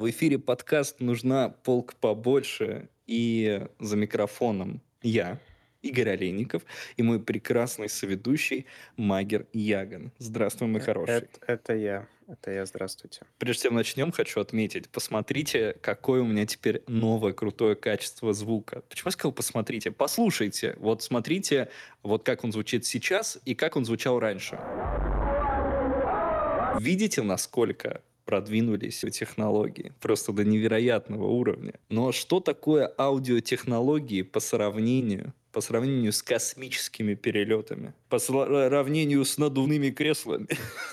В эфире подкаст «Нужна полк побольше» и за микрофоном я, Игорь Олейников, и мой прекрасный соведущий Магер Яган. Здравствуй, мой хороший. Это, это я. Это я, здравствуйте. Прежде чем начнем, хочу отметить, посмотрите, какое у меня теперь новое крутое качество звука. Почему я сказал посмотрите? Послушайте. Вот смотрите, вот как он звучит сейчас и как он звучал раньше. Видите, насколько продвинулись технологии просто до невероятного уровня. Но что такое аудиотехнологии по сравнению по сравнению с космическими перелетами, по сравнению с надувными креслами,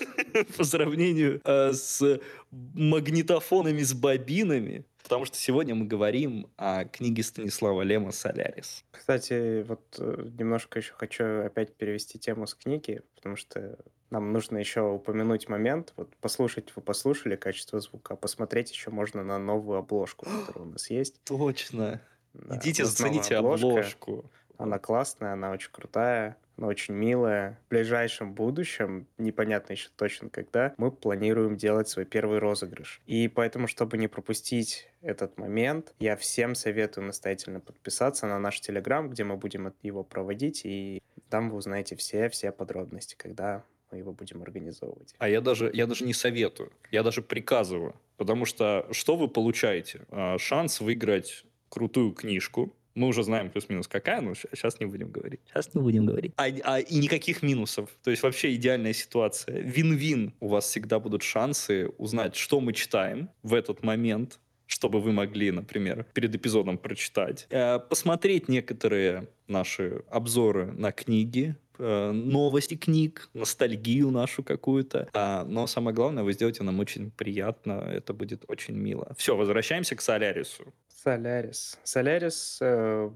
по сравнению э, с магнитофонами с бобинами, потому что сегодня мы говорим о книге Станислава Лема «Солярис». Кстати, вот э, немножко еще хочу опять перевести тему с книги, потому что нам нужно еще упомянуть момент, вот послушать, вы послушали качество звука, а посмотреть еще можно на новую обложку, которая у нас есть. Точно. Да, Идите, зацените обложка. обложку. Она классная, она очень крутая, она очень милая. В ближайшем будущем, непонятно еще точно когда, мы планируем делать свой первый розыгрыш. И поэтому, чтобы не пропустить этот момент, я всем советую настоятельно подписаться на наш Телеграм, где мы будем его проводить, и там вы узнаете все-все подробности, когда мы его будем организовывать. А я даже, я даже не советую, я даже приказываю. Потому что что вы получаете? А, шанс выиграть крутую книжку, мы уже знаем плюс-минус какая, но сейчас не будем говорить. Сейчас не будем говорить. А, а, и никаких минусов. То есть вообще идеальная ситуация. Вин-вин. У вас всегда будут шансы узнать, что мы читаем в этот момент, чтобы вы могли, например, перед эпизодом прочитать. Э, посмотреть некоторые наши обзоры на книги, э, новости книг, ностальгию нашу какую-то. А, но самое главное, вы сделаете нам очень приятно, это будет очень мило. Все, возвращаемся к Солярису. Солярис. Солярис э,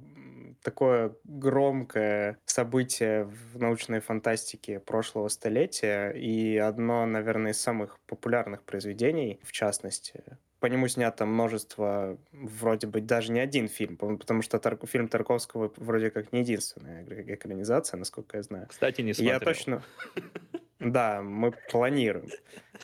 такое громкое событие в научной фантастике прошлого столетия и одно, наверное, из самых популярных произведений, в частности. По нему снято множество, вроде бы даже не один фильм, потому что тар- фильм Тарковского вроде как не единственная экранизация, насколько я знаю. Кстати, не смотрел. Я точно... Да, мы планируем,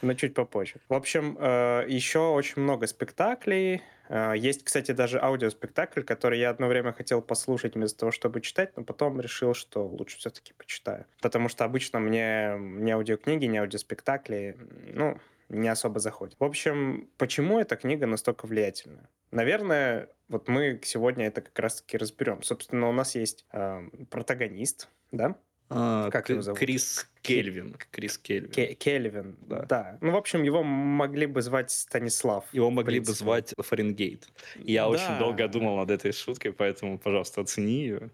но чуть попозже. В общем, э, еще очень много спектаклей. Э, есть, кстати, даже аудиоспектакль, который я одно время хотел послушать вместо того, чтобы читать, но потом решил, что лучше все-таки почитаю. Потому что обычно мне не аудиокниги, не аудиоспектакли, ну, не особо заходят. В общем, почему эта книга настолько влиятельна? Наверное, вот мы сегодня это как раз-таки разберем. Собственно, у нас есть э, протагонист, да, а, как его зовут? Крис Кельвин. Крис Кельвин. Ke- Кельвин, да. да. Ну, в общем, его могли бы звать Станислав. Его могли бы звать Фаренгейт. Я да. очень долго думал над этой шуткой, поэтому, пожалуйста, оцени ее.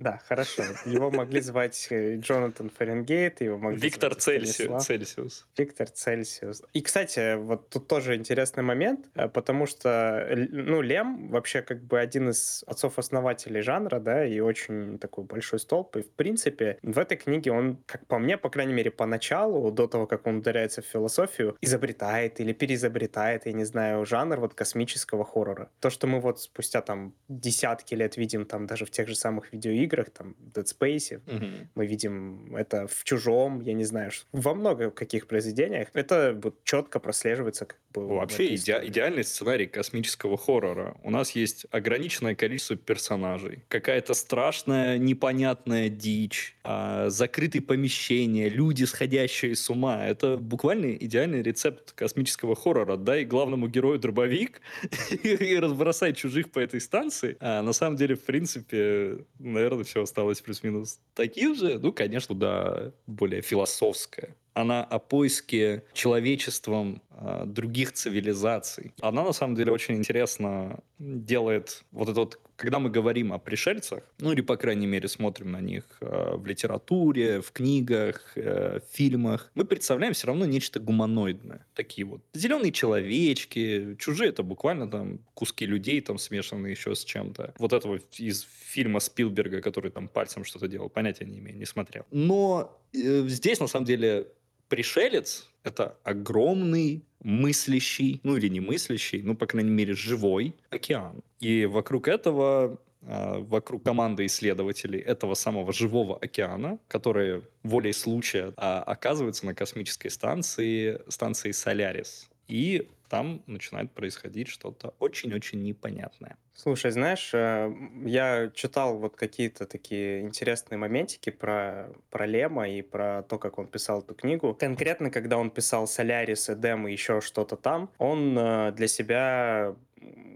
Да, хорошо. Его могли звать э, Джонатан Фаренгейт, его могли Виктор Цельсиус. Цельсиус. Виктор Цельсиус. И, кстати, вот тут тоже интересный момент, э, потому что, ну, Лем вообще как бы один из отцов-основателей жанра, да, и очень такой большой столб. И, в принципе, в этой книге он, как по мне, по крайней мере, поначалу, до того, как он ударяется в философию, изобретает или переизобретает, я не знаю, жанр вот космического хоррора. То, что мы вот спустя там десятки лет видим там даже в тех же самых новых видеоиграх, там, Dead Space, угу. мы видим это в «Чужом», я не знаю, во много каких произведениях. Это вот четко прослеживается как бы... Вообще иде- идеальный сценарий космического хоррора. У нас есть ограниченное количество персонажей, какая-то страшная, непонятная дичь, а, закрытые помещения, люди, сходящие с ума. Это буквально идеальный рецепт космического хоррора. Дай главному герою дробовик и разбросай чужих по этой станции. А на самом деле, в принципе, наверное, все осталось плюс-минус таким же. Ну, конечно, да, более философское она о поиске человечеством э, других цивилизаций. Она, на самом деле, очень интересно делает вот это вот, когда мы говорим о пришельцах, ну или, по крайней мере, смотрим на них э, в литературе, в книгах, э, в фильмах, мы представляем все равно нечто гуманоидное. Такие вот зеленые человечки, чужие это буквально там куски людей, там смешанные еще с чем-то. Вот этого из фильма Спилберга, который там пальцем что-то делал, понятия не имею, не смотрел. Но э, здесь, на самом деле, пришелец – это огромный мыслящий, ну или не мыслящий, ну, по крайней мере, живой океан. И вокруг этого а, вокруг команды исследователей этого самого живого океана, которые волей случая а, оказываются на космической станции, станции Солярис. И там начинает происходить что-то очень-очень непонятное. Слушай, знаешь, э, я читал вот какие-то такие интересные моментики про, про Лема и про то, как он писал эту книгу. Конкретно, когда он писал Солярис, Эдем и еще что-то там, он э, для себя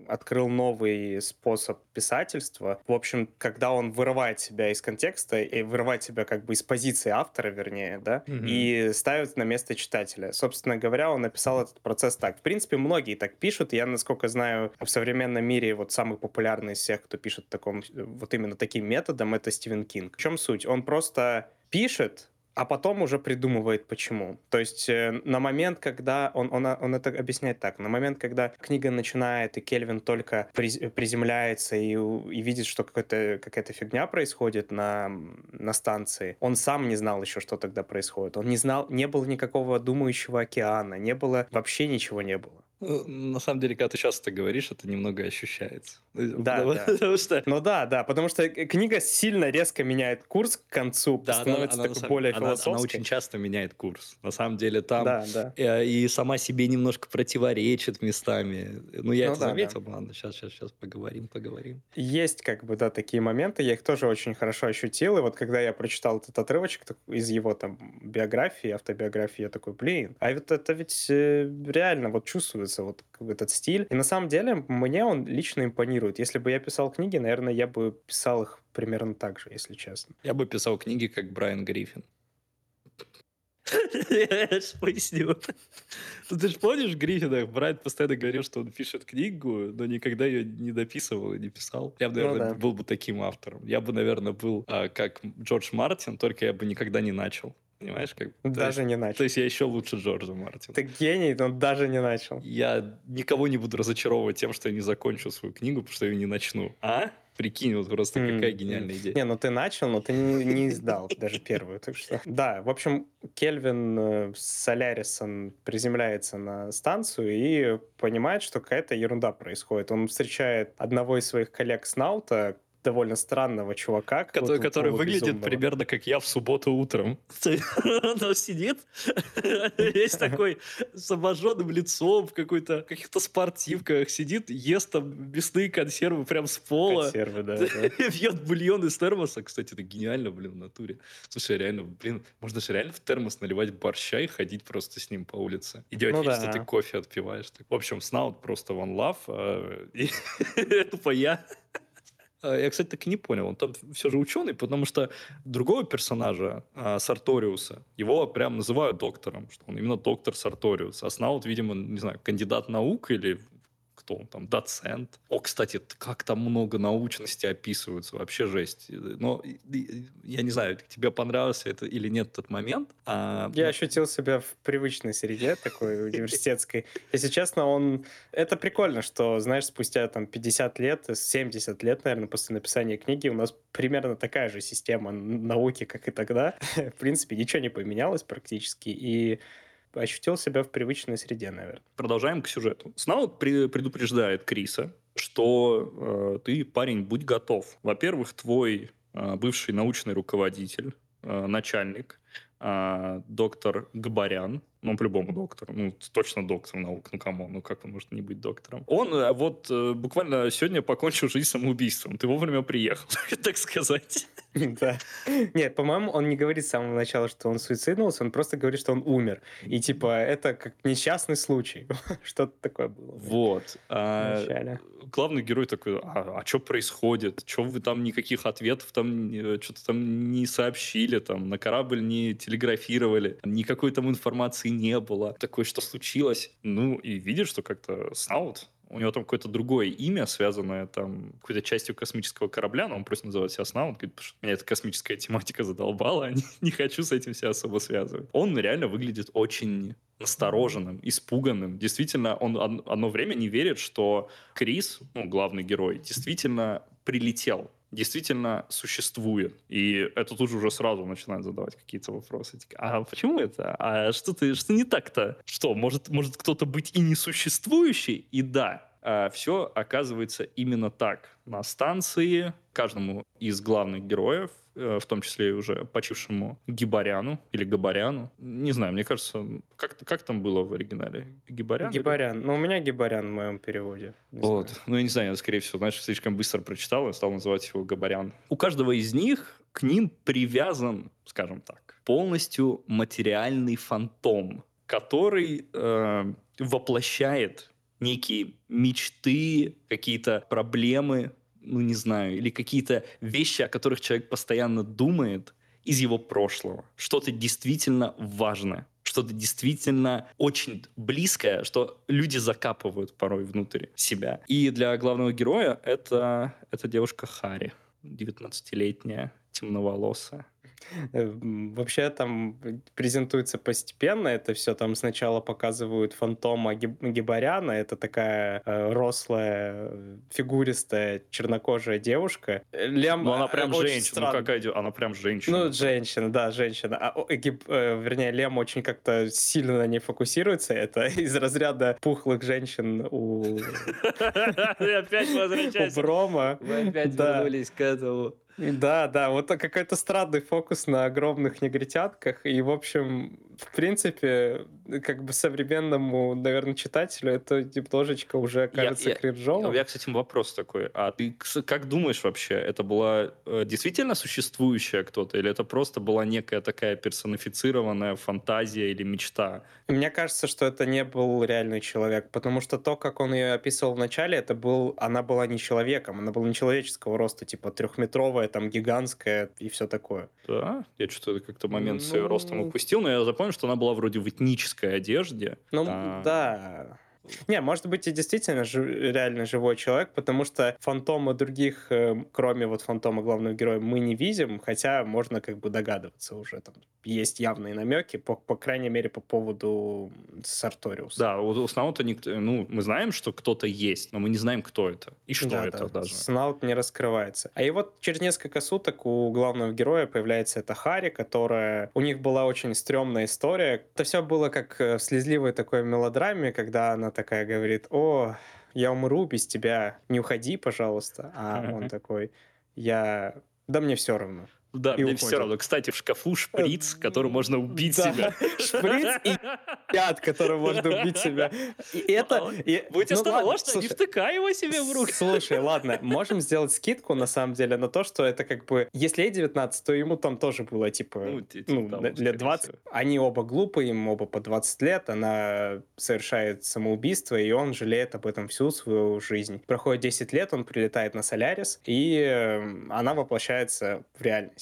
открыл новый способ писательства. В общем, когда он вырывает себя из контекста и вырывает себя как бы из позиции автора, вернее, да, mm-hmm. и ставит на место читателя. Собственно говоря, он написал этот процесс так. В принципе, многие так пишут. Я, насколько знаю, в современном мире вот самый популярный из всех, кто пишет таком, вот именно таким методом, это Стивен Кинг. В чем суть? Он просто пишет, а потом уже придумывает почему. То есть э, на момент, когда он, он, он это объясняет так, на момент, когда книга начинает, и Кельвин только приз, приземляется и, и видит, что какая-то фигня происходит на, на станции, он сам не знал еще, что тогда происходит. Он не знал, не было никакого думающего океана, не было, вообще ничего не было. Э, на самом деле, когда ты сейчас это говоришь, это немного ощущается. Да, потому, да. Потому что... Ну да, да, потому что книга сильно резко меняет курс к концу, да, становится она, она, такой более она, философской. Она очень часто меняет курс. На самом деле там да, да. И, э, и сама себе немножко противоречит местами. Ну я ну, это да, заметил, да. ладно, сейчас, сейчас, сейчас поговорим, поговорим. Есть как бы, да, такие моменты, я их тоже очень хорошо ощутил, и вот когда я прочитал этот отрывочек из его там биографии, автобиографии, я такой, блин, а вот это ведь э, реально вот чувствуется нравится вот этот стиль. И на самом деле мне он лично импонирует. Если бы я писал книги, наверное, я бы писал их примерно так же, если честно. Я бы писал книги, как Брайан Гриффин. Я же поясню. Ну, ты же помнишь Гриффина? Брайан постоянно говорил, что он пишет книгу, но никогда ее не дописывал и не писал. Я бы, наверное, ну, да. был бы таким автором. Я бы, наверное, был а, как Джордж Мартин, только я бы никогда не начал. Понимаешь, как Даже есть, не начал. То есть я еще лучше Джорджа Мартина. Ты гений, но даже не начал. Я никого не буду разочаровывать тем, что я не закончу свою книгу, потому что я ее не начну. А? Прикинь, вот просто mm-hmm. какая гениальная идея. Не, ну ты начал, но ты не, не издал даже первую, так что... Да, в общем, Кельвин э, с Солярисом приземляется на станцию и понимает, что какая-то ерунда происходит. Он встречает одного из своих коллег Снаута, довольно странного чувака. Который, который выглядит примерно как я в субботу утром. Он сидит, весь такой с обожженным лицом, в какой-то каких-то спортивках, сидит, ест там мясные консервы прям с пола. Консервы, да. Пьет бульон из термоса. Кстати, это гениально, блин, в натуре. Слушай, реально, блин, можно же реально в термос наливать борща и ходить просто с ним по улице. И делать ну, вид, да. что ты кофе отпиваешь. В общем, Снаут просто one love. А, это по я я, кстати, так и не понял. Он там все же ученый, потому что другого персонажа, а, Сарториуса, его прям называют доктором, что он именно доктор Сарториус. А Снаут, видимо, не знаю, кандидат наук или кто он там, доцент. О, кстати, как там много научности описываются, вообще жесть. Но я не знаю, тебе понравился это или нет этот момент. А... Я ощутил себя в привычной среде такой университетской. Если честно, он... Это прикольно, что, знаешь, спустя там 50 лет, 70 лет, наверное, после написания книги у нас примерно такая же система науки, как и тогда. В принципе, ничего не поменялось практически. И ощутил себя в привычной среде, наверное. Продолжаем к сюжету. Снаут предупреждает Криса, что э, ты, парень, будь готов. Во-первых, твой э, бывший научный руководитель, э, начальник, э, доктор Габарян, ну, по-любому доктор. Ну, точно доктор наук. Ну, кому? Ну, как он может не быть доктором? Он э, вот э, буквально сегодня покончил жизнь самоубийством. Ты вовремя приехал, так сказать. Да. Нет, по-моему, он не говорит с самого начала, что он суициднулся, он просто говорит, что он умер. И, типа, это как несчастный случай. Что-то такое было. Вот. А, главный герой такой, а, а что происходит? Что вы там никаких ответов там, э, что-то там не сообщили, там, на корабль не телеграфировали, никакой там информации не было. Такое, что случилось? Ну, и видишь, что как-то Снаут у него там какое-то другое имя, связанное там какой-то частью космического корабля, но он просто называет себя Снаут, говорит, что меня эта космическая тематика задолбала, не, не хочу с этим себя особо связывать. Он реально выглядит очень настороженным, испуганным. Действительно, он одно время не верит, что Крис, ну, главный герой, действительно прилетел действительно существует. И это тут же уже сразу начинает задавать какие-то вопросы. Типа, а почему это? А что ты, что не так-то? Что, может, может кто-то быть и несуществующий? И да, все оказывается именно так. На станции каждому из главных героев Э, в том числе и уже почившему Гибаряну или Габаряну. Не знаю, мне кажется, как, как там было в оригинале? Гибарян? Гибарян. Или? Ну, у меня Гибарян в моем переводе. Не вот. Знаю. Ну, я не знаю, я, скорее всего, знаешь, слишком быстро прочитал и стал называть его Габарян. У каждого из них к ним привязан, скажем так, полностью материальный фантом, который э, воплощает некие мечты, какие-то проблемы, ну не знаю, или какие-то вещи, о которых человек постоянно думает из его прошлого. Что-то действительно важное, что-то действительно очень близкое, что люди закапывают порой внутрь себя. И для главного героя это, это девушка Хари, 19-летняя, темноволосая. Э, вообще там презентуется постепенно это все. Там сначала показывают фантома Гибаряна. Это такая э, рослая, фигуристая, чернокожая девушка. Лем, ну, она прям женщина. Ну, какая, она прям женщина. Ну, женщина, да, женщина. А, гиб, э, вернее, Лем очень как-то сильно на ней фокусируется. Это из разряда пухлых женщин у... Опять возвращаемся. У Брома. Вы опять вернулись к этому. Да, да, вот какой-то странный фокус на огромных негритятках. И, в общем, в принципе, как бы современному, наверное, читателю это немножечко уже кажется я, кринжовым. Я, у меня, кстати, вопрос такой. А ты как думаешь вообще, это была э, действительно существующая кто-то, или это просто была некая такая персонифицированная фантазия или мечта? Мне кажется, что это не был реальный человек, потому что то, как он ее описывал в начале, это был, она была не человеком, она была не человеческого роста, типа трехметровая, там гигантская и все такое. Да, я что-то как-то момент ну... с ее ростом упустил, но я запомнил, что она была вроде в этнической одежде. Ну, а... да. Не, может быть, и действительно жив, реально живой человек, потому что фантома других, э, кроме вот фантома главного героя, мы не видим, хотя можно как бы догадываться уже. Там есть явные намеки, по, по крайней мере, по поводу Сарториуса. Да, у Снаута никто, ну, мы знаем, что кто-то есть, но мы не знаем, кто это и что да, это да. даже. Снаут не раскрывается. А и вот через несколько суток у главного героя появляется эта Хари, которая... У них была очень стрёмная история. Это все было как в слезливой такой мелодраме, когда она такая говорит, о, я умру без тебя, не уходи, пожалуйста. А он такой, я... Да мне все равно. Да, и мне уходит. все равно. Кстати, в шкафу шприц, которым можно убить да. себя. Шприц и яд, которым можно убить себя. И это... И, Будь ну, осторожна, не втыкай его себе в руки. Слушай, ладно, можем сделать скидку, на самом деле, на то, что это как бы... Если ей 19, то ему там тоже было, типа, ну, типа ну того, лет 20. Всего. Они оба глупые, им оба по 20 лет, она совершает самоубийство, и он жалеет об этом всю свою жизнь. Проходит 10 лет, он прилетает на Солярис, и эм, она воплощается в реальность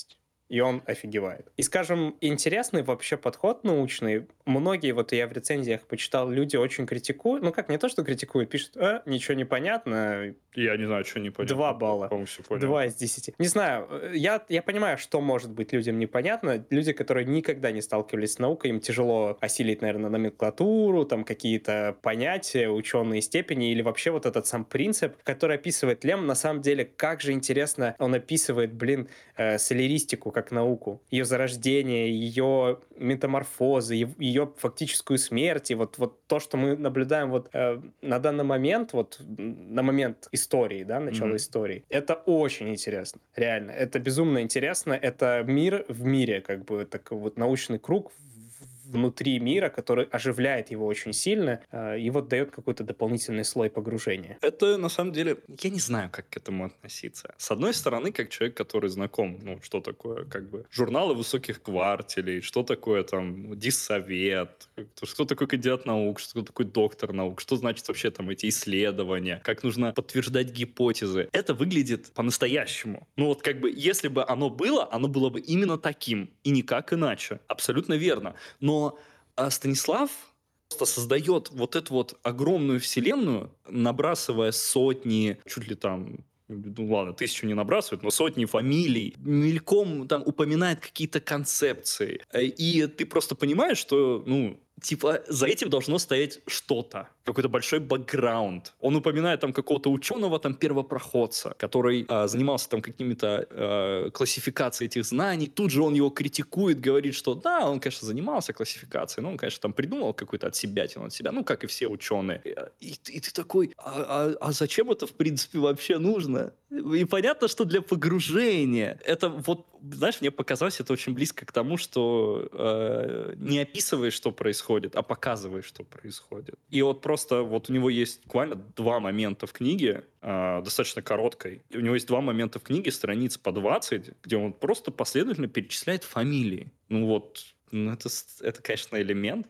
и он офигевает. И, скажем, интересный вообще подход научный. Многие, вот я в рецензиях почитал, люди очень критикуют. Ну как, не то, что критикуют, пишут, а, ничего не понятно. Я не знаю, что не понятно. Два балла. Два из десяти. Не знаю, я, я понимаю, что может быть людям непонятно. Люди, которые никогда не сталкивались с наукой, им тяжело осилить, наверное, номенклатуру, там какие-то понятия, ученые степени или вообще вот этот сам принцип, который описывает Лем, на самом деле, как же интересно он описывает, блин, э, соляристику, как науку, ее зарождение, ее метаморфозы, ее фактическую смерть, и вот, вот то, что мы наблюдаем вот э, на данный момент, вот на момент истории, да, начала mm-hmm. истории, это очень интересно, реально, это безумно интересно, это мир в мире, как бы такой вот научный круг внутри мира, который оживляет его очень сильно э, и вот дает какой-то дополнительный слой погружения. Это, на самом деле, я не знаю, как к этому относиться. С одной стороны, как человек, который знаком, ну, что такое, как бы, журналы высоких квартелей, что такое там диссовет, что такое кандидат наук, что такое доктор наук, что значит вообще там эти исследования, как нужно подтверждать гипотезы. Это выглядит по-настоящему. Ну вот как бы, если бы оно было, оно было бы именно таким, и никак иначе. Абсолютно верно. Но а Станислав просто создает вот эту вот огромную вселенную, набрасывая сотни, чуть ли там ну ладно, тысячу не набрасывает, но сотни фамилий, мельком там упоминает какие-то концепции. И ты просто понимаешь, что, ну, типа, за этим должно стоять что-то, какой-то большой бэкграунд. Он упоминает там какого-то ученого, там, первопроходца, который э, занимался там какими-то э, классификацией этих знаний. Тут же он его критикует, говорит, что да, он, конечно, занимался классификацией, но он, конечно, там придумал какой-то от себя, от себя, ну, как и все ученые. И, и ты такой, а, а, а зачем это, в принципе, вообще нужно? И понятно, что для погружения. Это вот, знаешь, мне показалось это очень близко к тому, что э, не описываешь, что происходит, а показываешь, что происходит. И вот просто вот у него есть буквально два момента в книге, э, достаточно короткой. У него есть два момента в книге, страниц по 20, где он просто последовательно перечисляет фамилии. Ну вот, ну это, это, конечно, элемент,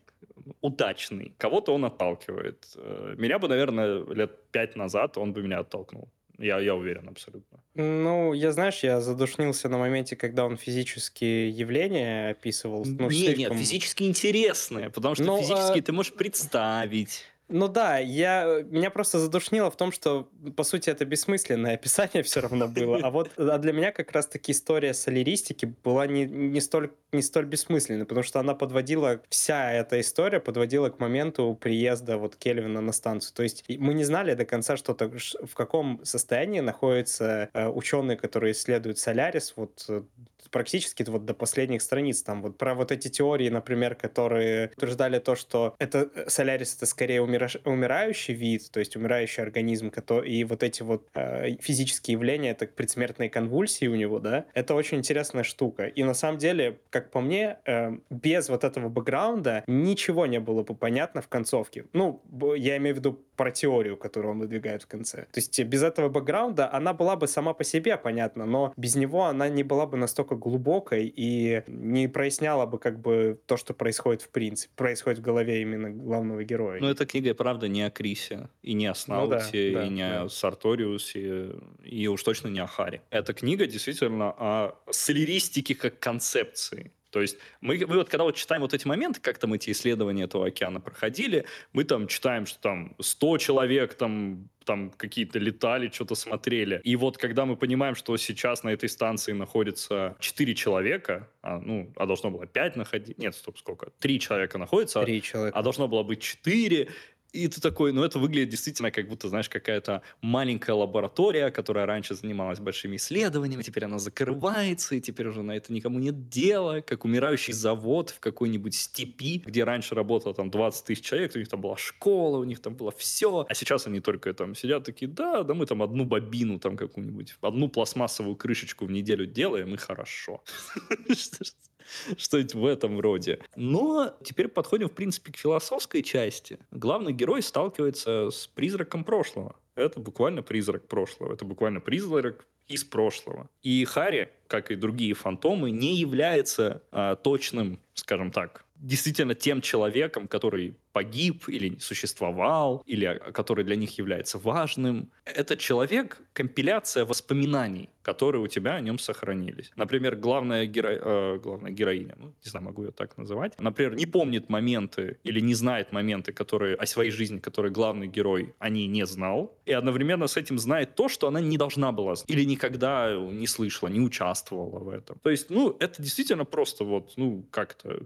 удачный. Кого-то он отталкивает. Э, меня бы, наверное, лет пять назад он бы меня оттолкнул. Я, я уверен абсолютно. Ну, я, знаешь, я задушнился на моменте, когда он физические явления описывал. Ну, не, слишком... нет, физически интересные, потому что ну, физически а... ты можешь представить. Ну да, я, меня просто задушнило в том, что, по сути, это бессмысленное описание все равно было. А вот а для меня как раз-таки история солеристики была не, не, столь, не столь бессмысленной, потому что она подводила, вся эта история подводила к моменту приезда вот Кельвина на станцию. То есть мы не знали до конца, что то, в каком состоянии находятся э, ученые, которые исследуют Солярис вот э, практически вот до последних страниц. Там вот про вот эти теории, например, которые утверждали то, что это э, Солярис это скорее умира, умирающий вид, то есть умирающий организм, который, и вот эти вот э, физические явления, это предсмертные конвульсии у него, да, это очень интересная штука. И на самом деле, как по мне, э, без вот этого бэкграунда ничего не было бы понятно в концовке. Ну, я имею в виду про теорию, которую он выдвигает в конце. То есть без этого бэкграунда она была бы сама по себе понятна, но без него она не была бы настолько глубокой и не проясняла бы как бы то, что происходит в принципе, происходит в голове именно главного героя. Ну, эта книга, правда, не о Крисе, и не о Снауте, ну, да, да, и не да. о Сарториусе, и уж точно не о Харе. Эта книга действительно о солеристике как концепции. То есть мы, мы вот когда вот читаем вот эти моменты, как там эти исследования этого океана проходили, мы там читаем, что там 100 человек там там какие-то летали, что-то смотрели. И вот когда мы понимаем, что сейчас на этой станции находится 4 человека, а, ну, а должно было 5 находить, нет, стоп, сколько? 3 человека находится, 3 человека. а должно было быть 4, и ты такой, ну это выглядит действительно как будто, знаешь, какая-то маленькая лаборатория, которая раньше занималась большими исследованиями, теперь она закрывается, и теперь уже на это никому нет дела, как умирающий завод в какой-нибудь степи, где раньше работало там 20 тысяч человек, у них там была школа, у них там было все, а сейчас они только там сидят такие, да, да мы там одну бобину там какую-нибудь, одну пластмассовую крышечку в неделю делаем, и хорошо. что-нибудь в этом роде. Но теперь подходим, в принципе, к философской части. Главный герой сталкивается с призраком прошлого. Это буквально призрак прошлого. Это буквально призрак из прошлого. И Хари, как и другие фантомы, не является а, точным, скажем так, действительно тем человеком, который погиб или существовал, или который для них является важным. Это человек — компиляция воспоминаний, которые у тебя о нем сохранились. Например, главная, геро... э, главная героиня, ну, не знаю, могу ее так называть, например, не помнит моменты или не знает моменты, которые о своей жизни, которые главный герой о ней не знал, и одновременно с этим знает то, что она не должна была или никогда не слышала, не участвовала в этом. То есть, ну, это действительно просто вот, ну, как-то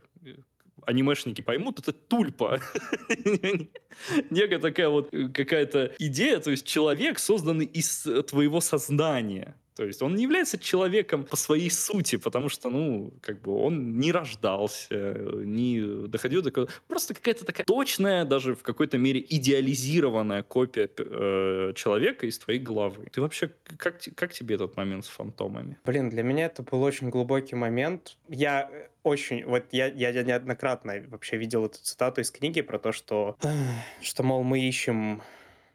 анимешники поймут, это тульпа. Некая такая вот э, какая-то идея, то есть человек, созданный из э, твоего сознания. То есть он не является человеком по своей сути, потому что, ну, как бы он не рождался, не доходил до... Просто какая-то такая точная, даже в какой-то мере идеализированная копия э, человека из твоей головы. Ты вообще, как, как тебе этот момент с фантомами? Блин, для меня это был очень глубокий момент. Я э, очень... Вот я, я неоднократно вообще видел эту цитату из книги про то, что, что мол, мы ищем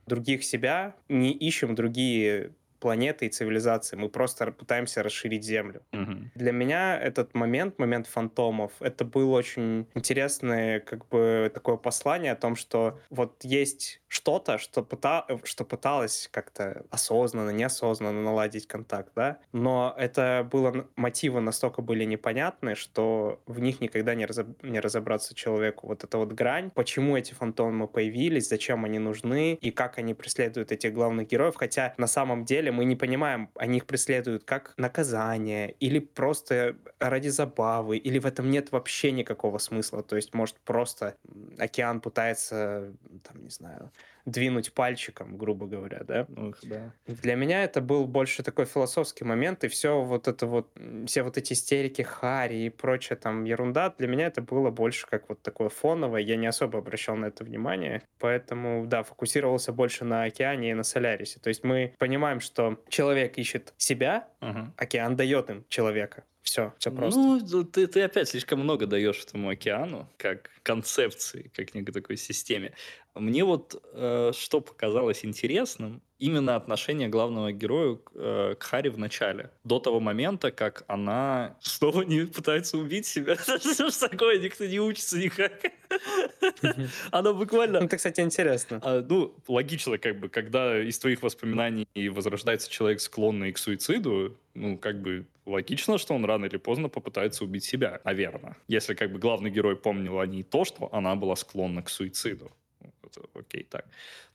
других себя, не ищем другие планеты и цивилизации. Мы просто пытаемся расширить Землю. Угу. Для меня этот момент, момент фантомов, это было очень интересное как бы такое послание о том, что вот есть что-то, что, пыта... что пыталось как-то осознанно, неосознанно наладить контакт, да, но это было, мотивы настолько были непонятны, что в них никогда не, разоб... не разобраться человеку. Вот эта вот грань, почему эти фантомы появились, зачем они нужны и как они преследуют этих главных героев, хотя на самом деле деле мы не понимаем, они их преследуют как наказание или просто ради забавы, или в этом нет вообще никакого смысла. То есть, может, просто океан пытается, там, не знаю, двинуть пальчиком, грубо говоря, да? Ух, да. Для меня это был больше такой философский момент, и все вот это вот, все вот эти истерики Хари и прочая там ерунда, для меня это было больше как вот такое фоновое, я не особо обращал на это внимание, поэтому, да, фокусировался больше на океане и на Солярисе. То есть мы понимаем, что человек ищет себя, Ага. океан дает им человека. Все, все просто. Ну, ты, ты опять слишком много даешь этому океану, как концепции, как некой такой системе. Мне вот э, что показалось интересным, именно отношение главного героя к, э, к Хари в начале. До того момента, как она снова не пытается убить себя. Что ж такое, никто не учится никак. Она буквально... Ну, это, кстати, интересно. А, ну, логично, как бы, когда из твоих воспоминаний возрождается человек, склонный к суициду, ну, как бы, логично, что он рано или поздно попытается убить себя, наверное. Если, как бы, главный герой помнил о ней то, что она была склонна к суициду. Окей, так.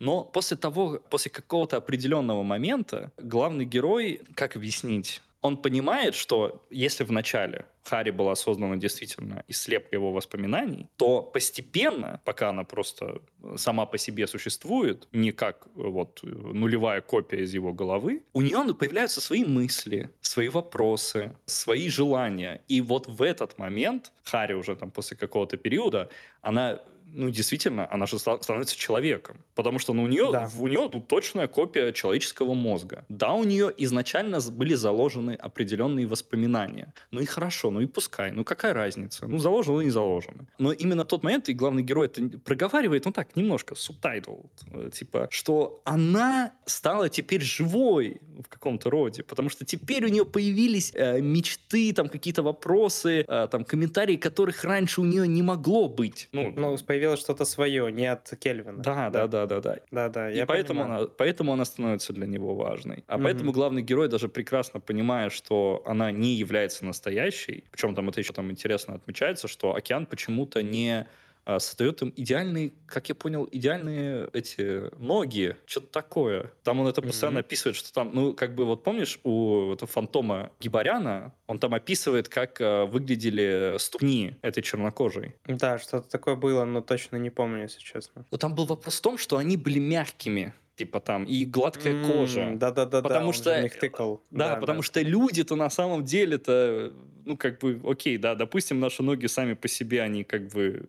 Но после того, после какого-то определенного момента, главный герой, как объяснить, он понимает, что если в начале Хари была создана действительно из слепка его воспоминаний, то постепенно, пока она просто сама по себе существует, не как вот нулевая копия из его головы, у нее появляются свои мысли, свои вопросы, свои желания. И вот в этот момент Хари уже там после какого-то периода, она ну, действительно, она же становится человеком. Потому что ну, у нее, да. у нее ну, точная копия человеческого мозга. Да, у нее изначально были заложены определенные воспоминания. Ну и хорошо, ну и пускай. Ну какая разница? Ну, заложено и не заложено. Но именно тот момент, и главный герой это проговаривает, ну так, немножко, субтайтл, типа, что она стала теперь живой в каком-то роде. Потому что теперь у нее появились э, мечты, там какие-то вопросы, э, там комментарии, которых раньше у нее не могло быть. Ну, ну появилось что-то свое, не от Кельвина. Да, да, да, да, да. Да, да. И поэтому она, поэтому она становится для него важной. А mm-hmm. поэтому главный герой даже прекрасно понимая, что она не является настоящей, причем там это еще там интересно отмечается, что океан почему-то не создает им идеальные, как я понял, идеальные эти ноги, что-то такое. Там он это постоянно mm-hmm. описывает, что там, ну, как бы вот помнишь, у этого фантома Гибаряна, он там описывает, как э, выглядели ступни этой чернокожей. Да, что-то такое было, но точно не помню, если честно. Но там был вопрос в том, что они были мягкими типа там и гладкая mm, кожа. Да, да, да, потому да, что них тыкал. Да, да потому да. что люди-то на самом деле-то, ну как бы, окей, да, допустим, наши ноги сами по себе они как бы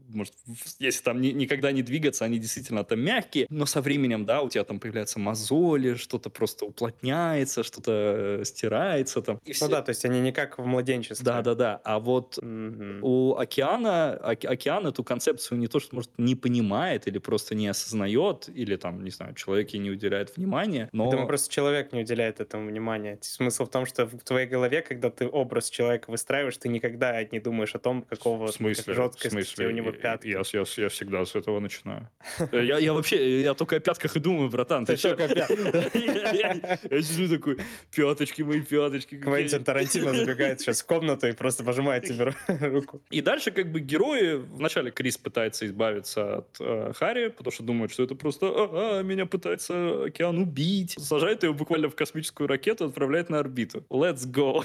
может, если там ни, никогда не двигаться, они действительно там мягкие, но со временем, да, у тебя там появляются мозоли, что-то просто уплотняется, что-то э, стирается там. И ну все... да, то есть они не как в младенчестве. Да, да, да. А вот mm-hmm. у океана, оке, океан эту концепцию не то, что, может, не понимает или просто не осознает, или там, не знаю, человек ей не уделяет внимания, но... Я думаю, просто человек не уделяет этому внимания. Смысл в том, что в твоей голове, когда ты образ человека выстраиваешь, ты никогда не думаешь о том, какого... Жесткости у него пятки. Я, я, я всегда с этого начинаю. Я, я вообще, я только о пятках и думаю, братан. Ты только о пятках. Я сижу такой, пяточки мои, пяточки. Квентин Тарантино забегает сейчас в комнату и просто пожимает тебе руку. И дальше как бы герои, вначале Крис пытается избавиться от э, Харри, потому что думает, что это просто а, а, меня пытается океан убить. Сажает его буквально в космическую ракету, отправляет на орбиту. Let's go.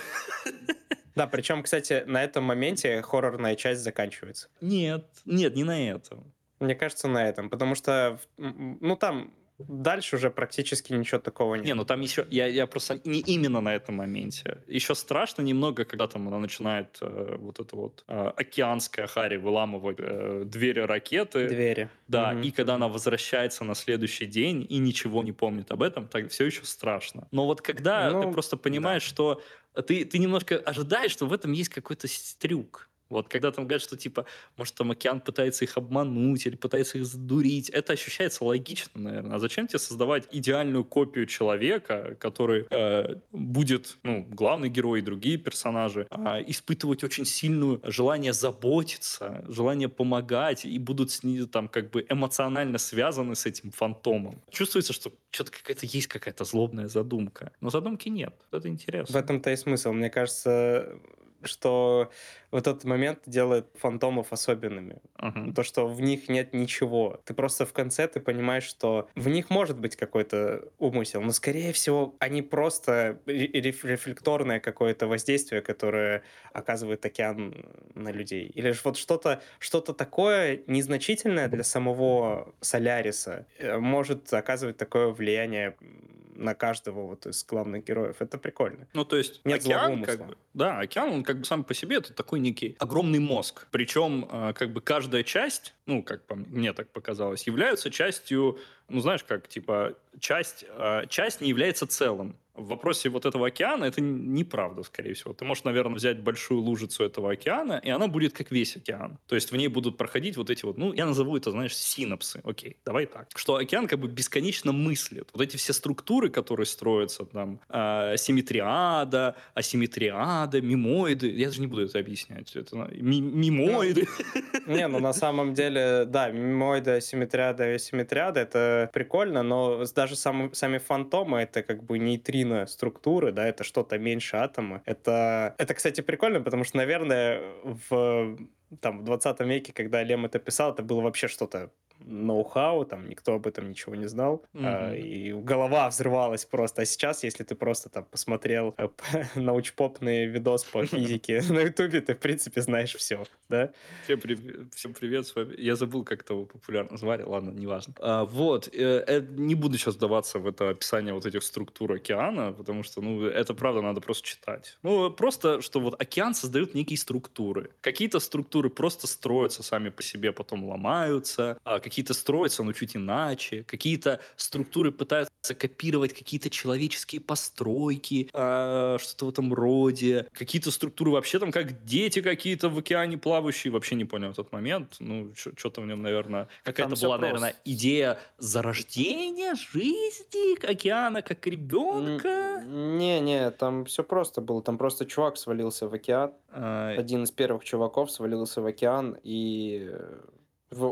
Да, причем, кстати, на этом моменте хоррорная часть заканчивается. Нет, нет, не на этом. Мне кажется, на этом, потому что, ну, там Дальше уже практически ничего такого нет. Не, ну там еще, я, я просто не именно на этом моменте. Еще страшно немного, когда там она начинает э, вот это вот э, океанская Хари выламывать э, двери ракеты. Двери. Да, угу. и когда она возвращается на следующий день и ничего не помнит об этом, так все еще страшно. Но вот когда ну, ты просто понимаешь, да. что ты, ты немножко ожидаешь, что в этом есть какой-то трюк. Вот когда там говорят, что типа, может, там океан пытается их обмануть или пытается их задурить, это ощущается логично, наверное. А зачем тебе создавать идеальную копию человека, который э, будет, ну, главный герой и другие персонажи, э, испытывать очень сильную желание заботиться, желание помогать и будут с ней там как бы эмоционально связаны с этим фантомом. Чувствуется, что что-то какая-то есть какая-то злобная задумка. Но задумки нет. Это интересно. В этом-то и смысл. Мне кажется, что вот этот момент делает фантомов особенными. Ага. То, что в них нет ничего. Ты просто в конце ты понимаешь, что в них может быть какой-то умысел, но, скорее всего, они просто рефлекторное какое-то воздействие, которое оказывает океан на людей. Или же вот что-то что такое незначительное для самого Соляриса э, может оказывать такое влияние на каждого вот из главных героев. Это прикольно. Ну, то есть Нет океан, как бы, да, океан, он как бы сам по себе это такой некий огромный мозг. Причем э, как бы каждая часть, ну, как по мне так показалось, является частью, ну, знаешь, как, типа, часть, э, часть не является целым. В вопросе вот этого океана это неправда, скорее всего. Ты можешь, наверное, взять большую лужицу этого океана, и она будет как весь океан. То есть в ней будут проходить вот эти вот, ну, я назову это, знаешь, синапсы. Окей, давай так. Что океан как бы бесконечно мыслит. Вот эти все структуры, которые строятся, там, э, симметриада, асимметриада, мимоиды, я даже не буду это объяснять. Это ми мимоиды. Не, ну на самом деле, да, мимоиды, асимметриада и асимметриада, это прикольно, но даже сами фантомы, это как бы нейтрино половина структуры, да, это что-то меньше атома. Это, это, кстати, прикольно, потому что, наверное, в там, в 20 веке, когда Лем это писал, это было вообще что-то ноу-хау, там никто об этом ничего не знал, mm-hmm. а, и голова взрывалась просто. А сейчас, если ты просто там посмотрел э, научпопный видос по физике на Ютубе, ты, в принципе, знаешь все, да? Всем, привет, всем привет, с вами... Я забыл, как того популярно звали, ладно, неважно. А, вот, э, э, не буду сейчас даваться в это описание вот этих структур океана, потому что, ну, это правда надо просто читать. Ну, просто, что вот океан создает некие структуры. Какие-то структуры просто строятся сами по себе, потом ломаются, а какие-то строятся, но чуть иначе, какие-то структуры пытаются копировать какие-то человеческие постройки, э, что-то в этом роде, какие-то структуры вообще там как дети какие-то в океане плавающие, вообще не понял этот момент, ну, что-то в нем, наверное, какая-то была, наверное, идея зарождения жизни океана как ребенка. Не-не, там все просто было, там просто чувак свалился в океан, а... один из первых чуваков свалился в океан и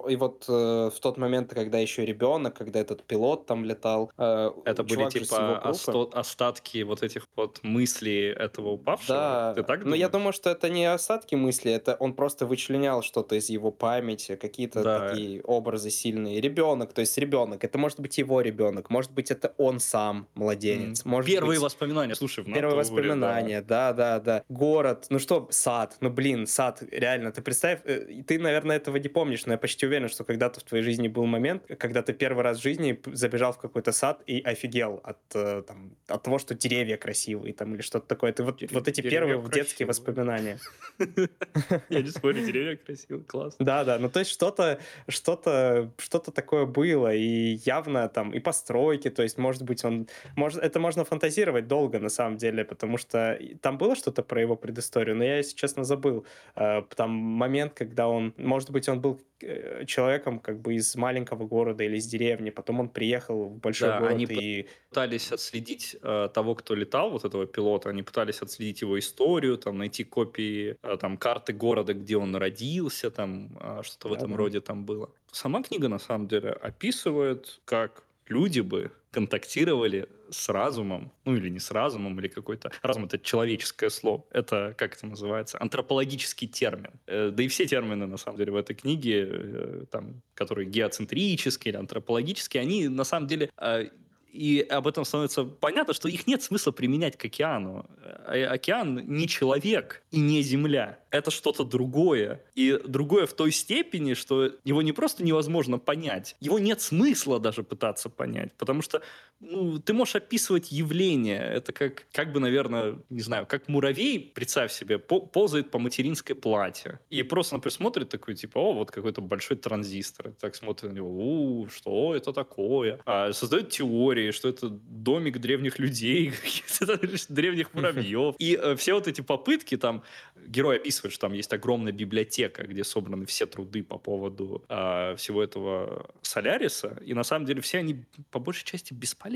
и вот э, в тот момент, когда еще ребенок, когда этот пилот там летал, э, это были типа осто- остатки вот этих вот мыслей этого упавшего. Да. Ты так думаешь? Но я думаю, что это не остатки мыслей, это он просто вычленял что-то из его памяти, какие-то да. такие образы сильные. Ребенок, то есть ребенок, это может быть его ребенок, может быть это он сам младенец, mm. может первые быть... воспоминания, слушай, в первые воспоминания, да. да, да, да, город, ну что, сад, ну блин, сад, реально, ты представь, э, ты, наверное, этого не помнишь, но я почти уверен, что когда-то в твоей жизни был момент, когда ты первый раз в жизни забежал в какой-то сад и офигел от, э, там, от того, что деревья красивые там, или что-то такое. Ты вот, вот эти первые красивые. детские воспоминания. Я не спорю, деревья красивые, класс. Да, да, ну то есть что-то что-то что-то такое было, и явно там и постройки, то есть может быть он, может, это можно фантазировать долго на самом деле, потому что там было что-то про его предысторию, но я, если честно, забыл. Э, там момент, когда он, может быть, он был Э, человеком как бы из маленького города или из деревни, потом он приехал в большой да, город они и... пытались отследить э, того, кто летал, вот этого пилота, они пытались отследить его историю, там, найти копии, э, там, карты города, где он родился, там, э, что-то в этом да. роде там было. Сама книга, на самом деле, описывает, как люди бы контактировали с разумом, ну или не с разумом, или какой-то... Разум — это человеческое слово. Это, как это называется, антропологический термин. Э, да и все термины, на самом деле, в этой книге, э, там, которые геоцентрические или антропологические, они, на самом деле, э, и об этом становится понятно, что их нет смысла применять к океану. Океан не человек и не земля это что-то другое. И другое в той степени, что его не просто невозможно понять, его нет смысла даже пытаться понять, потому что ну, ты можешь описывать явление. Это как, как бы, наверное, не знаю, как муравей, представь себе, ползает по материнской плате. И просто, например, смотрит такой, типа, о, вот какой-то большой транзистор. Так смотрит на него, у, что это такое? А, создает теории, что это домик древних людей, древних муравьев. И э, все вот эти попытки там, герой описывает, что там есть огромная библиотека, где собраны все труды по поводу э, всего этого Соляриса, и на самом деле все они по большей части бесполезны.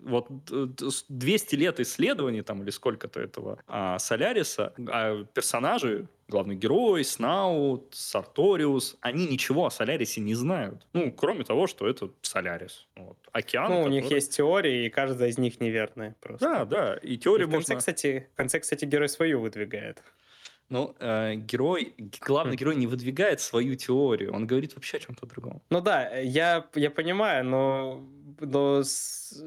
Вот 200 лет исследований там или сколько-то этого э, Соляриса, а персонажи главный герой, Снаут, Сарториус, они ничего о Солярисе не знают. Ну, кроме того, что это Солярис. Вот. Океан. Ну, который... у них есть теории, и каждая из них неверная просто. Да, да. И теория и в конце, можно... кстати, в конце, кстати, герой свою выдвигает. Ну, э, герой, главный Хм. герой не выдвигает свою теорию, он говорит вообще о чем-то другом. Ну да, э, я, я понимаю, но, но с-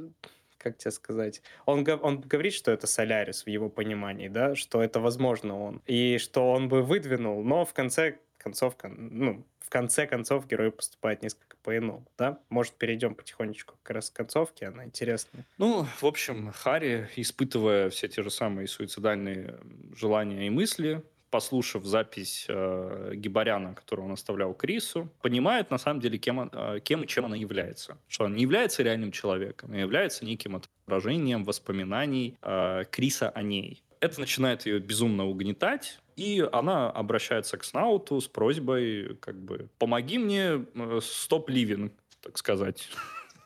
как тебе сказать, он, он говорит, что это Солярис в его понимании, да, что это возможно он, и что он бы выдвинул, но в конце концов, кон- ну, в конце концов герой поступает несколько по-иному, да? Может, перейдем потихонечку как раз к концовке, она интересная. Ну, в общем, Харри, испытывая все те же самые суицидальные желания и мысли, послушав запись э, Гибаряна, которую он оставлял Крису, понимает на самом деле, кем, э, кем и чем она является. Что он не является реальным человеком, а является неким отображением воспоминаний э, Криса о ней. Это начинает ее безумно угнетать, и она обращается к Снауту с просьбой, как бы, помоги мне стоп ливин, так сказать.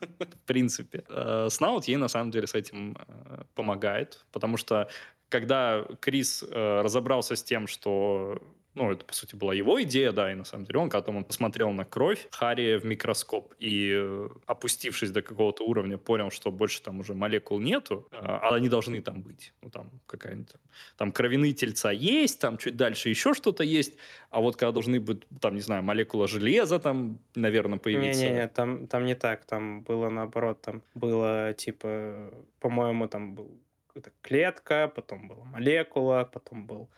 В принципе. Э, Снаут ей на самом деле с этим э, помогает, потому что когда Крис э, разобрался с тем, что ну, это, по сути, была его идея, да, и на самом деле он, когда он посмотрел на кровь Харри в микроскоп и, э, опустившись до какого-то уровня, понял, что больше там уже молекул нету, э, а они должны там быть. Ну, там какая-нибудь там, там кровяные тельца есть, там чуть дальше еще что-то есть, а вот когда должны быть, там, не знаю, молекула железа там, наверное, появиться. Не-не-не, там, там не так, там было наоборот, там было типа, по-моему, там был какая-то клетка, потом была молекула, потом был...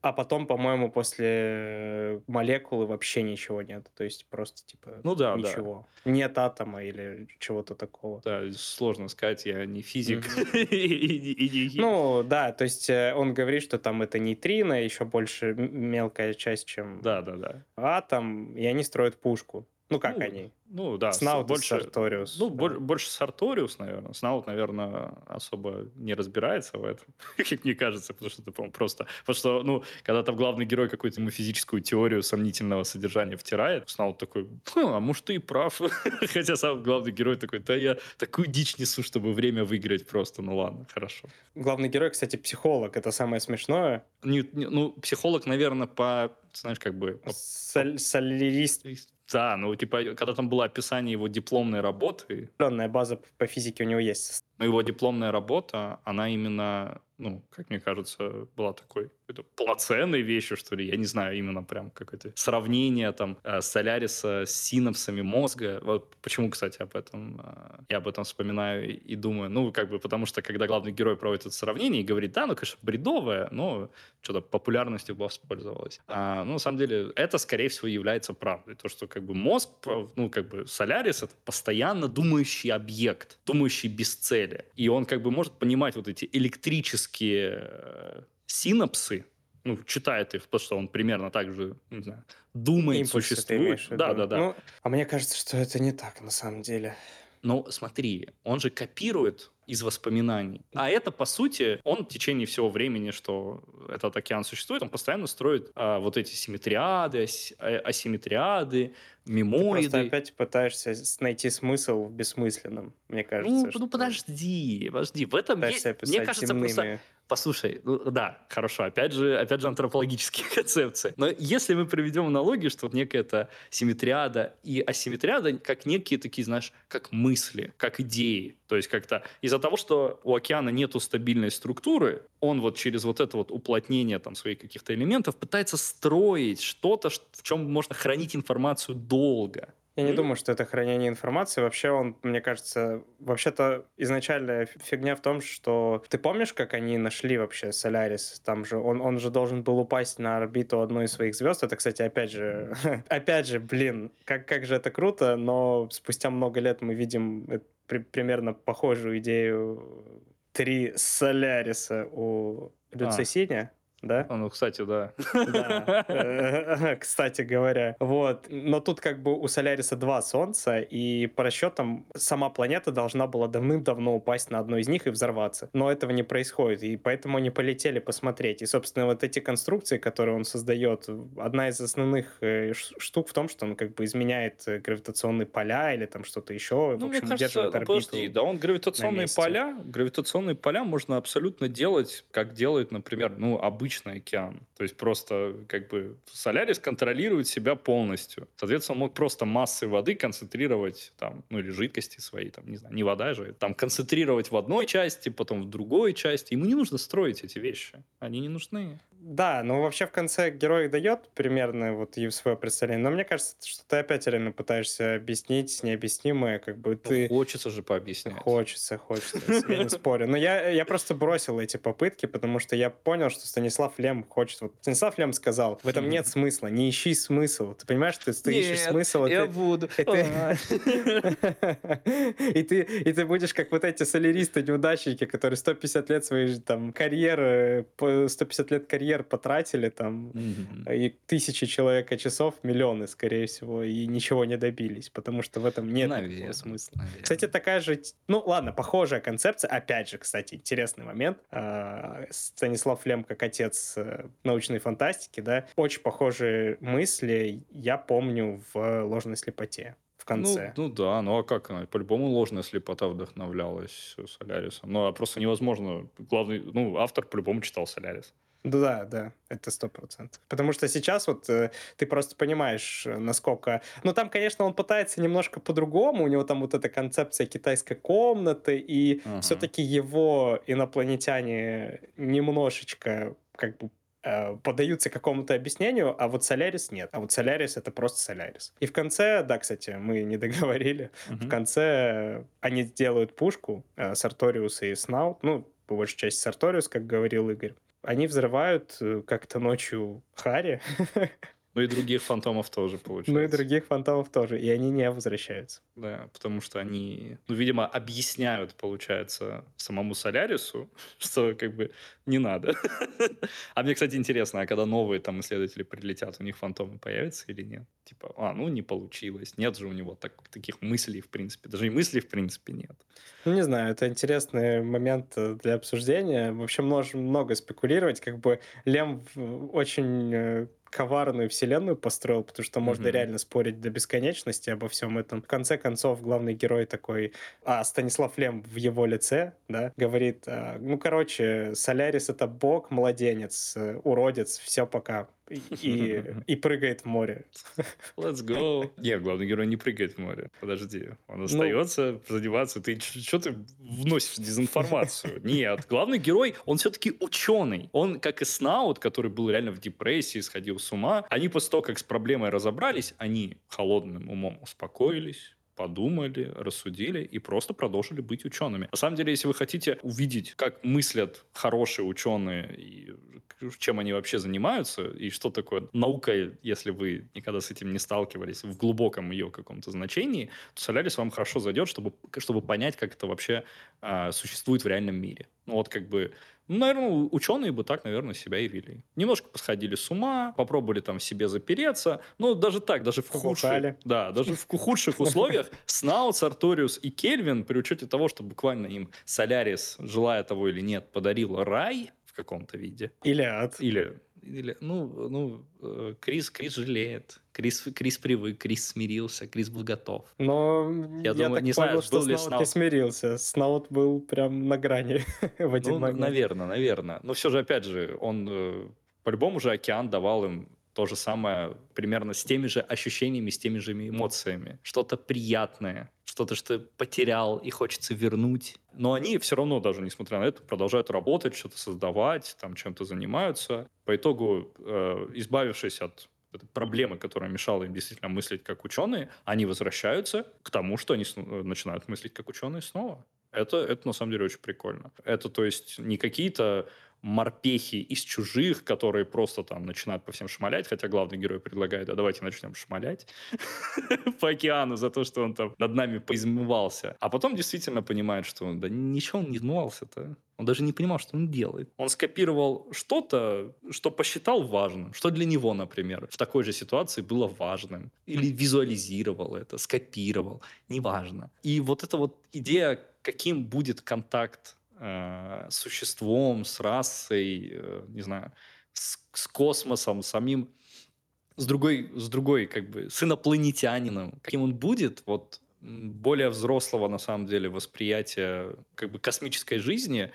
А потом, по-моему, после молекулы вообще ничего нет. То есть просто типа Ну да, да. ничего. Нет атома или чего-то такого. Да, сложно сказать, я не физик. Ну, да, то есть э, он говорит, что там это нейтрино, еще больше мелкая часть, чем да, да, да. атом, и они строят пушку. Ну, как Ну, они? Ну да, Снаут больше, Сарториус. ну, да. бо- больше Сарториус, наверное. Снаут, наверное, особо не разбирается в этом, как мне кажется, потому что это, по-моему, просто... Потому что, ну, когда там главный герой какую-то ему физическую теорию сомнительного содержания втирает, Снаут такой, «Хм, а может, ты и прав. Хотя сам главный герой такой, да я такую дичь несу, чтобы время выиграть просто. Ну ладно, хорошо. Главный герой, кстати, психолог, это самое смешное. Не- не- ну, психолог, наверное, по, знаешь, как бы... Соль- Солярист Да, ну, типа, когда там было описание его дипломной работы, определенная база по физике у него есть. но его дипломная работа, она именно, ну, как мне кажется, была такой какой-то полноценной вещью, что ли. Я не знаю, именно прям какое-то сравнение там э, Соляриса с синапсами мозга. Вот почему, кстати, об этом э, я об этом вспоминаю и, думаю. Ну, как бы, потому что когда главный герой проводит это сравнение и говорит, да, ну, конечно, бредовое, но что-то популярностью воспользовалось. А, ну, на самом деле, это, скорее всего, является правдой. То, что как бы мозг, ну, как бы Солярис — это постоянно думающий объект, думающий без цели. И он как бы может понимать вот эти электрические э, синапсы, ну, читает их, потому что он примерно так же, не знаю, думает, Импульсы существует. имеешь? Да, да, да. Ну, а мне кажется, что это не так на самом деле. Но смотри, он же копирует из воспоминаний. А это, по сути, он в течение всего времени, что этот океан существует, он постоянно строит а, вот эти симметриады, ас- а- асимметриады, Ты мемоиды. просто опять пытаешься найти смысл в бессмысленном, мне кажется. Ну, что ну подожди, подожди. В этом пытаешься мне кажется, просто земными. Послушай, ну, да, хорошо, опять же, опять же антропологические концепции. Но если мы проведем аналогию, что вот некая это симметриада и асимметриада как некие такие, знаешь, как мысли, как идеи. То есть как-то из-за того, что у океана нету стабильной структуры, он вот через вот это вот уплотнение там своих каких-то элементов пытается строить что-то, в чем можно хранить информацию долго. Я не думаю, что это хранение информации. Вообще он, мне кажется, вообще-то изначальная фигня в том, что... Ты помнишь, как они нашли вообще Солярис? Там же он, он же должен был упасть на орбиту одной из своих звезд. Это, кстати, опять же... опять же, блин, как, как же это круто, но спустя много лет мы видим при- примерно похожую идею три Соляриса у Люцисиня. Да? А, Ну, кстати, да. Да, кстати говоря. Вот. Но тут как бы у Соляриса два Солнца, и по расчетам сама планета должна была давным-давно упасть на одно из них и взорваться. Но этого не происходит, и поэтому они полетели посмотреть. И, собственно, вот эти конструкции, которые он создает, одна из основных э, штук в том, что он как бы изменяет э, гравитационные поля или там что-то еще. в Ну, мне общем, кажется, удерживает ну, орбиту. подожди, да, он гравитационные поля, гравитационные поля можно абсолютно делать, как делает, например, ну, обычный океан. То есть просто как бы Солярис контролирует себя полностью. Соответственно, он мог просто массы воды концентрировать там, ну, или жидкости свои, там, не знаю, не вода же, там концентрировать в одной части, потом в другой части. Ему не нужно строить эти вещи. Они не нужны. Да, ну вообще в конце герой дает примерно вот и свое представление, но мне кажется, что ты опять реально пытаешься объяснить необъяснимое, как бы Ну, ты... хочется же пообъяснять. Хочется, хочется, я не спорю. Но я, я просто бросил эти попытки, потому что я понял, что Станислав Лем хочет... Вот Станислав Лем сказал, в этом нет смысла, не ищи смысл. Ты понимаешь, ты, ты ищешь смысл, я ты- буду. и ты- и, ты, и ты будешь как вот эти соляристы-неудачники, которые 150 лет своей там карьеры, по- 150 лет карьер потратили там, Мгм. и тысячи человека часов, миллионы, скорее всего, и ничего не добились, потому что в этом нет никакого смысла. Кстати, такая же, ну ладно, похожая концепция. Опять же, кстати, интересный момент. А, Станислав Лем как отец э, научной фантастики, да, очень похожие мысли я помню в «Ложной слепоте» в конце. Ну, ну да, ну а как она? По-любому ложная слепота вдохновлялась Солярисом. Ну, а просто невозможно. Главный, ну, автор по-любому читал Солярис. Да, да, это сто процентов. Потому что сейчас вот э, ты просто понимаешь, э, насколько... Ну, там, конечно, он пытается немножко по-другому, у него там вот эта концепция китайской комнаты, и Ага. все-таки его инопланетяне немножечко как бы э, поддаются какому-то объяснению, а вот Солярис нет. А вот Солярис это просто Солярис. И в конце, да, кстати, мы не договорили, в Мгм. конце они делают пушку, э, Сарториус и Снаут, ну, по большей части Сарториус, как говорил Игорь. Они взрывают э, как-то ночью Хари, Ну и других фантомов тоже получается. ну и других фантомов тоже, и они не возвращаются. Да, потому что они, ну, видимо, объясняют, получается, самому Солярису, что как бы не надо. А мне, кстати, интересно, а когда новые там исследователи прилетят, у них фантомы появятся или нет? Типа, а, ну не получилось. Нет же у него так- таких мыслей, в принципе. Даже и мыслей, в принципе, нет. Ну, не знаю, это интересный момент э, для обсуждения. Вообще можем много спекулировать, как бы Лем очень э, коварную вселенную построил, потому что можно Мгм. реально спорить до бесконечности обо всем этом. В конце концов, главный герой такой, а Станислав Лем в его лице, да, говорит, а, ну, короче, Солярис это бог, младенец, э, уродец, все пока. И, и, прыгает в море. Let's go. Нет, главный герой не прыгает в море. Подожди. Ну, Он остается задеваться. Ты что ты вносишь дезинформацию? Нет. Главный герой, он все-таки ученый. Он, как и Снаут, который был реально в депрессии, сходил с ума. Они после того, как с проблемой разобрались, они холодным умом успокоились, подумали, рассудили и просто продолжили быть учеными. На самом деле, если вы хотите увидеть, как мыслят хорошие ученые и чем они вообще занимаются, и что такое наука, если вы никогда с этим не сталкивались, в глубоком ее каком-то значении, то Солярис вам хорошо зайдет, чтобы, чтобы понять, как это вообще а, существует в реальном мире. Ну вот как бы, ну, наверное, ученые бы так, наверное, себя и вели. Немножко посходили с ума, попробовали там себе запереться, ну даже так, даже в худших, да, даже в худших условиях Снаут, Сарториус и Кельвин, при учете того, что буквально им Солярис, желая того или нет, подарил рай в каком-то виде, Или ад. или, или ну, ну, э, Крис, Крис жалеет. Крис, Крис привык, Крис смирился, Крис был готов. Но Я я, думаю, так не понял, знаю, что был ли Снаут не смирился. Снаут был прям на грани в один Ну, момент. наверное, наверное. Но все же, опять же, он э, по-любому же океан давал им то же самое, примерно с теми же ощущениями, с теми же эмоциями. Что-то приятное, что-то, что потерял и хочется вернуть. Но они все равно, даже несмотря на это, продолжают работать, что-то создавать, там чем-то занимаются. По итогу, э, избавившись от проблемы, которая мешала им действительно мыслить как ученые, они возвращаются к тому, что они э, начинают мыслить как ученые снова. Это, это на самом деле очень прикольно. Это, то есть, не какие-то морпехи из чужих, которые просто там начинают по всем шмалять, хотя главный герой предлагает, а давайте начнем шмалять по океану за то, что он там над нами поизмывался. А потом действительно понимает, что да ничего он не измывался-то. Он даже не понимал, что он делает. Он скопировал что-то, что посчитал важным, что для него, например, в такой же ситуации было важным. Или визуализировал это, скопировал, неважно. И вот эта вот идея, каким будет контакт э, существом, с расой, э, не знаю, с, с космосом, самим, с другой, с другой, как бы, с инопланетянином, каким он будет, вот более взрослого, на самом деле, восприятия как бы космической жизни,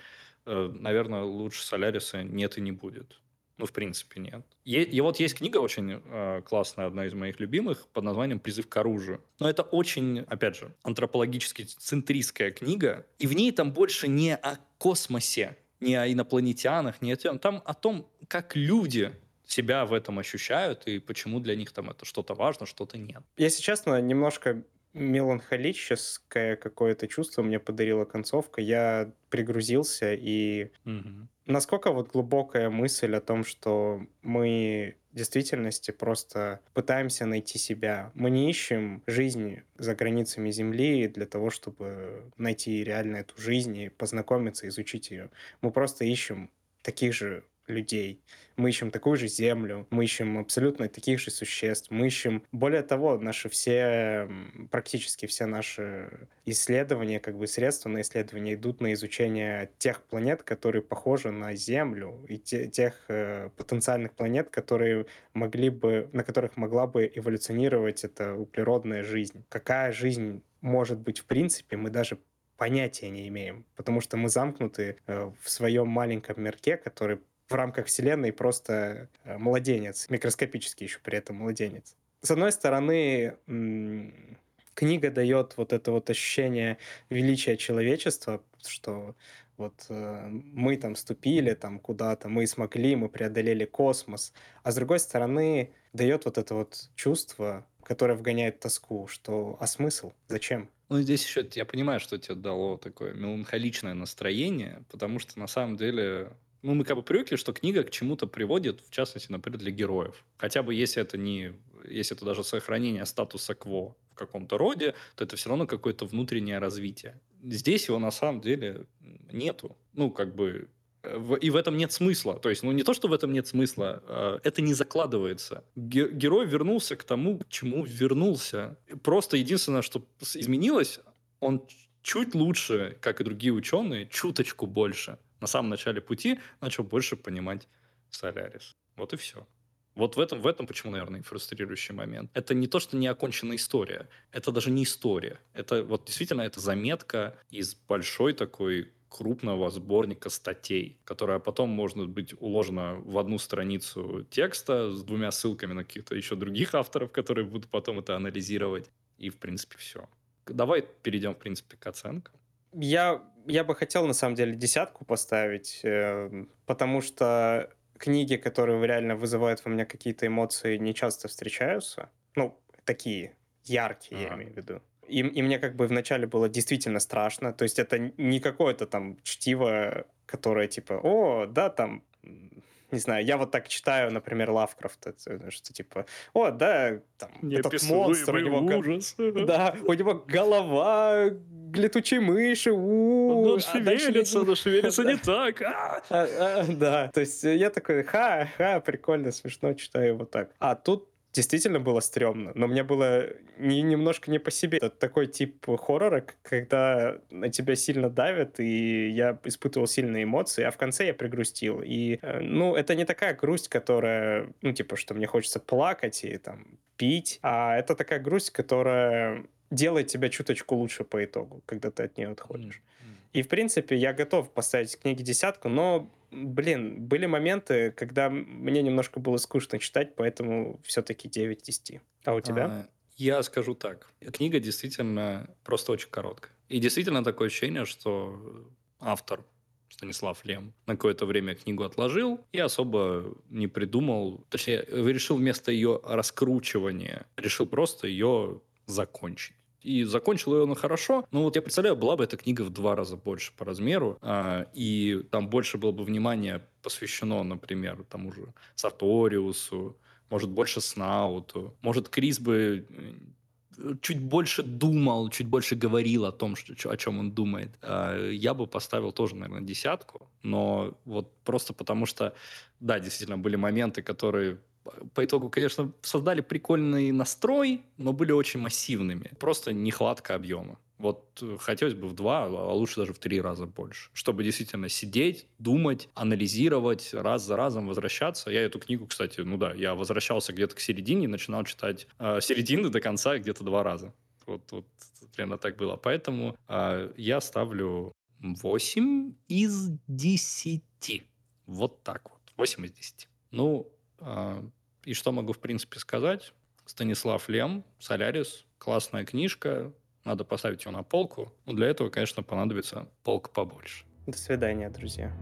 э, наверное, лучше Соляриса нет и не будет. Ну, в принципе, нет. Е- и вот есть книга очень э, классная, одна из моих любимых, под названием «Призыв к оружию». Но это очень, опять же, антропологически центристская книга, и в ней там больше не о космосе, не о инопланетянах, не о том, там о том, как люди себя в этом ощущают и почему для них там это что-то важно, что-то нет. Если честно, немножко меланхолическое какое-то чувство мне подарила концовка. Я пригрузился и Мгм. насколько вот глубокая мысль о том, что мы в действительности просто пытаемся найти себя. Мы не ищем жизни за границами Земли для того, чтобы найти реально эту жизнь и познакомиться, изучить ее. Мы просто ищем таких же людей. Мы ищем такую же землю, мы ищем абсолютно таких же существ, мы ищем... Более того, наши все, практически все наши исследования, как бы средства на исследования идут на изучение тех планет, которые похожи на Землю, и те- тех э, потенциальных планет, которые могли бы, на которых могла бы эволюционировать эта углеродная жизнь. Какая жизнь может быть в принципе, мы даже понятия не имеем, потому что мы замкнуты э, в своем маленьком мирке, который в рамках Вселенной просто э, младенец, микроскопический еще при этом младенец. С одной стороны, книга дает вот это вот ощущение величия человечества, что вот э, мы там ступили там куда-то, мы смогли, мы преодолели космос. А с другой стороны, дает вот это вот чувство, которое вгоняет тоску, что а смысл? Зачем? Ну, здесь еще я понимаю, что тебе дало такое меланхоличное настроение, потому что на самом деле ну, мы как бы привыкли, что книга к чему-то приводит, в частности, например, для героев. Хотя бы если это не, если это даже сохранение статуса кво в каком-то роде, то это все равно какое-то внутреннее развитие. Здесь его на самом деле нету. Ну, как бы э, и в этом нет смысла. То есть, ну не то, что в этом нет смысла, а, это не закладывается. Ге- Герой вернулся к тому, к чему вернулся. Просто единственное, что изменилось, он чуть лучше, как и другие ученые, чуточку больше. На самом начале пути начал больше понимать Солярис. Вот и все. Вот в этом, в этом почему, наверное, и фрустрирующий момент. Это не то, что не оконченная история. Это даже не история. Это вот действительно это заметка из большой такой крупного сборника статей, которая потом может быть уложена в одну страницу текста с двумя ссылками на каких-то еще других авторов, которые будут потом это анализировать. И, в принципе, все. Давай перейдем, в принципе, к оценкам. Я, я бы хотел, на самом деле, десятку поставить, э, потому что книги, которые реально вызывают во мне какие-то эмоции, не часто встречаются. Ну, такие яркие, я Ага. имею в виду. И, и мне как бы вначале было действительно страшно. То есть это не какое-то там чтиво, которое типа, о, да, там, не знаю, я вот так читаю, например, Лавкрафта, э, что типа, о, да, там, этот монстр, у него... ужас. да, у него голова летучей мыши, у Он шевелится, но шевелится не так. а! А, а, Да, то есть я такой, ха, ха, прикольно, смешно, читаю вот так. А тут действительно было стрёмно, но мне было не, немножко не по себе. Это такой тип хоррора, когда на тебя сильно давят, и я испытывал сильные эмоции, а в конце я пригрустил. И, э, ну, это не такая грусть, которая, ну, типа, что мне хочется плакать и там пить, а это такая грусть, которая делает тебя чуточку лучше по итогу, когда ты от нее отходишь. И, в принципе, я готов поставить книге десятку, но, блин, были моменты, когда мне немножко было скучно читать, поэтому все-таки 9 из 10. А у тебя? А, Я скажу так. Книга действительно просто очень короткая. И действительно такое ощущение, что автор Станислав Лем на какое-то время книгу отложил и особо не придумал, точнее, решил вместо ее раскручивания, решил просто ее закончить. И закончил ее он хорошо. Но вот я представляю, была бы эта книга в два раза больше по размеру, а, и там больше было бы внимания посвящено, например, тому же Сарториусу, может, больше Снауту. Может, Крис бы э, чуть больше думал, чуть больше говорил о том, что, о чем он думает. А, Я бы поставил тоже, наверное, десятку. Но вот просто потому что, да, действительно, были моменты, которые по итогу, конечно, создали прикольный настрой, но были очень массивными. Просто нехватка объема. Вот э, хотелось бы в два, а лучше даже в три раза больше. Чтобы действительно сидеть, думать, анализировать, раз за разом возвращаться. Я эту книгу, кстати, ну да, я возвращался где-то к середине и начинал читать э, середины до конца где-то два раза. Вот, вот примерно так было. Поэтому э, я ставлю 8 из 10. Вот так вот. 8 из 10. Ну, а, и что могу, в принципе, сказать? Станислав Лем, «Солярис», классная книжка, надо поставить ее на полку. Но для этого, конечно, понадобится полка побольше. До свидания, друзья.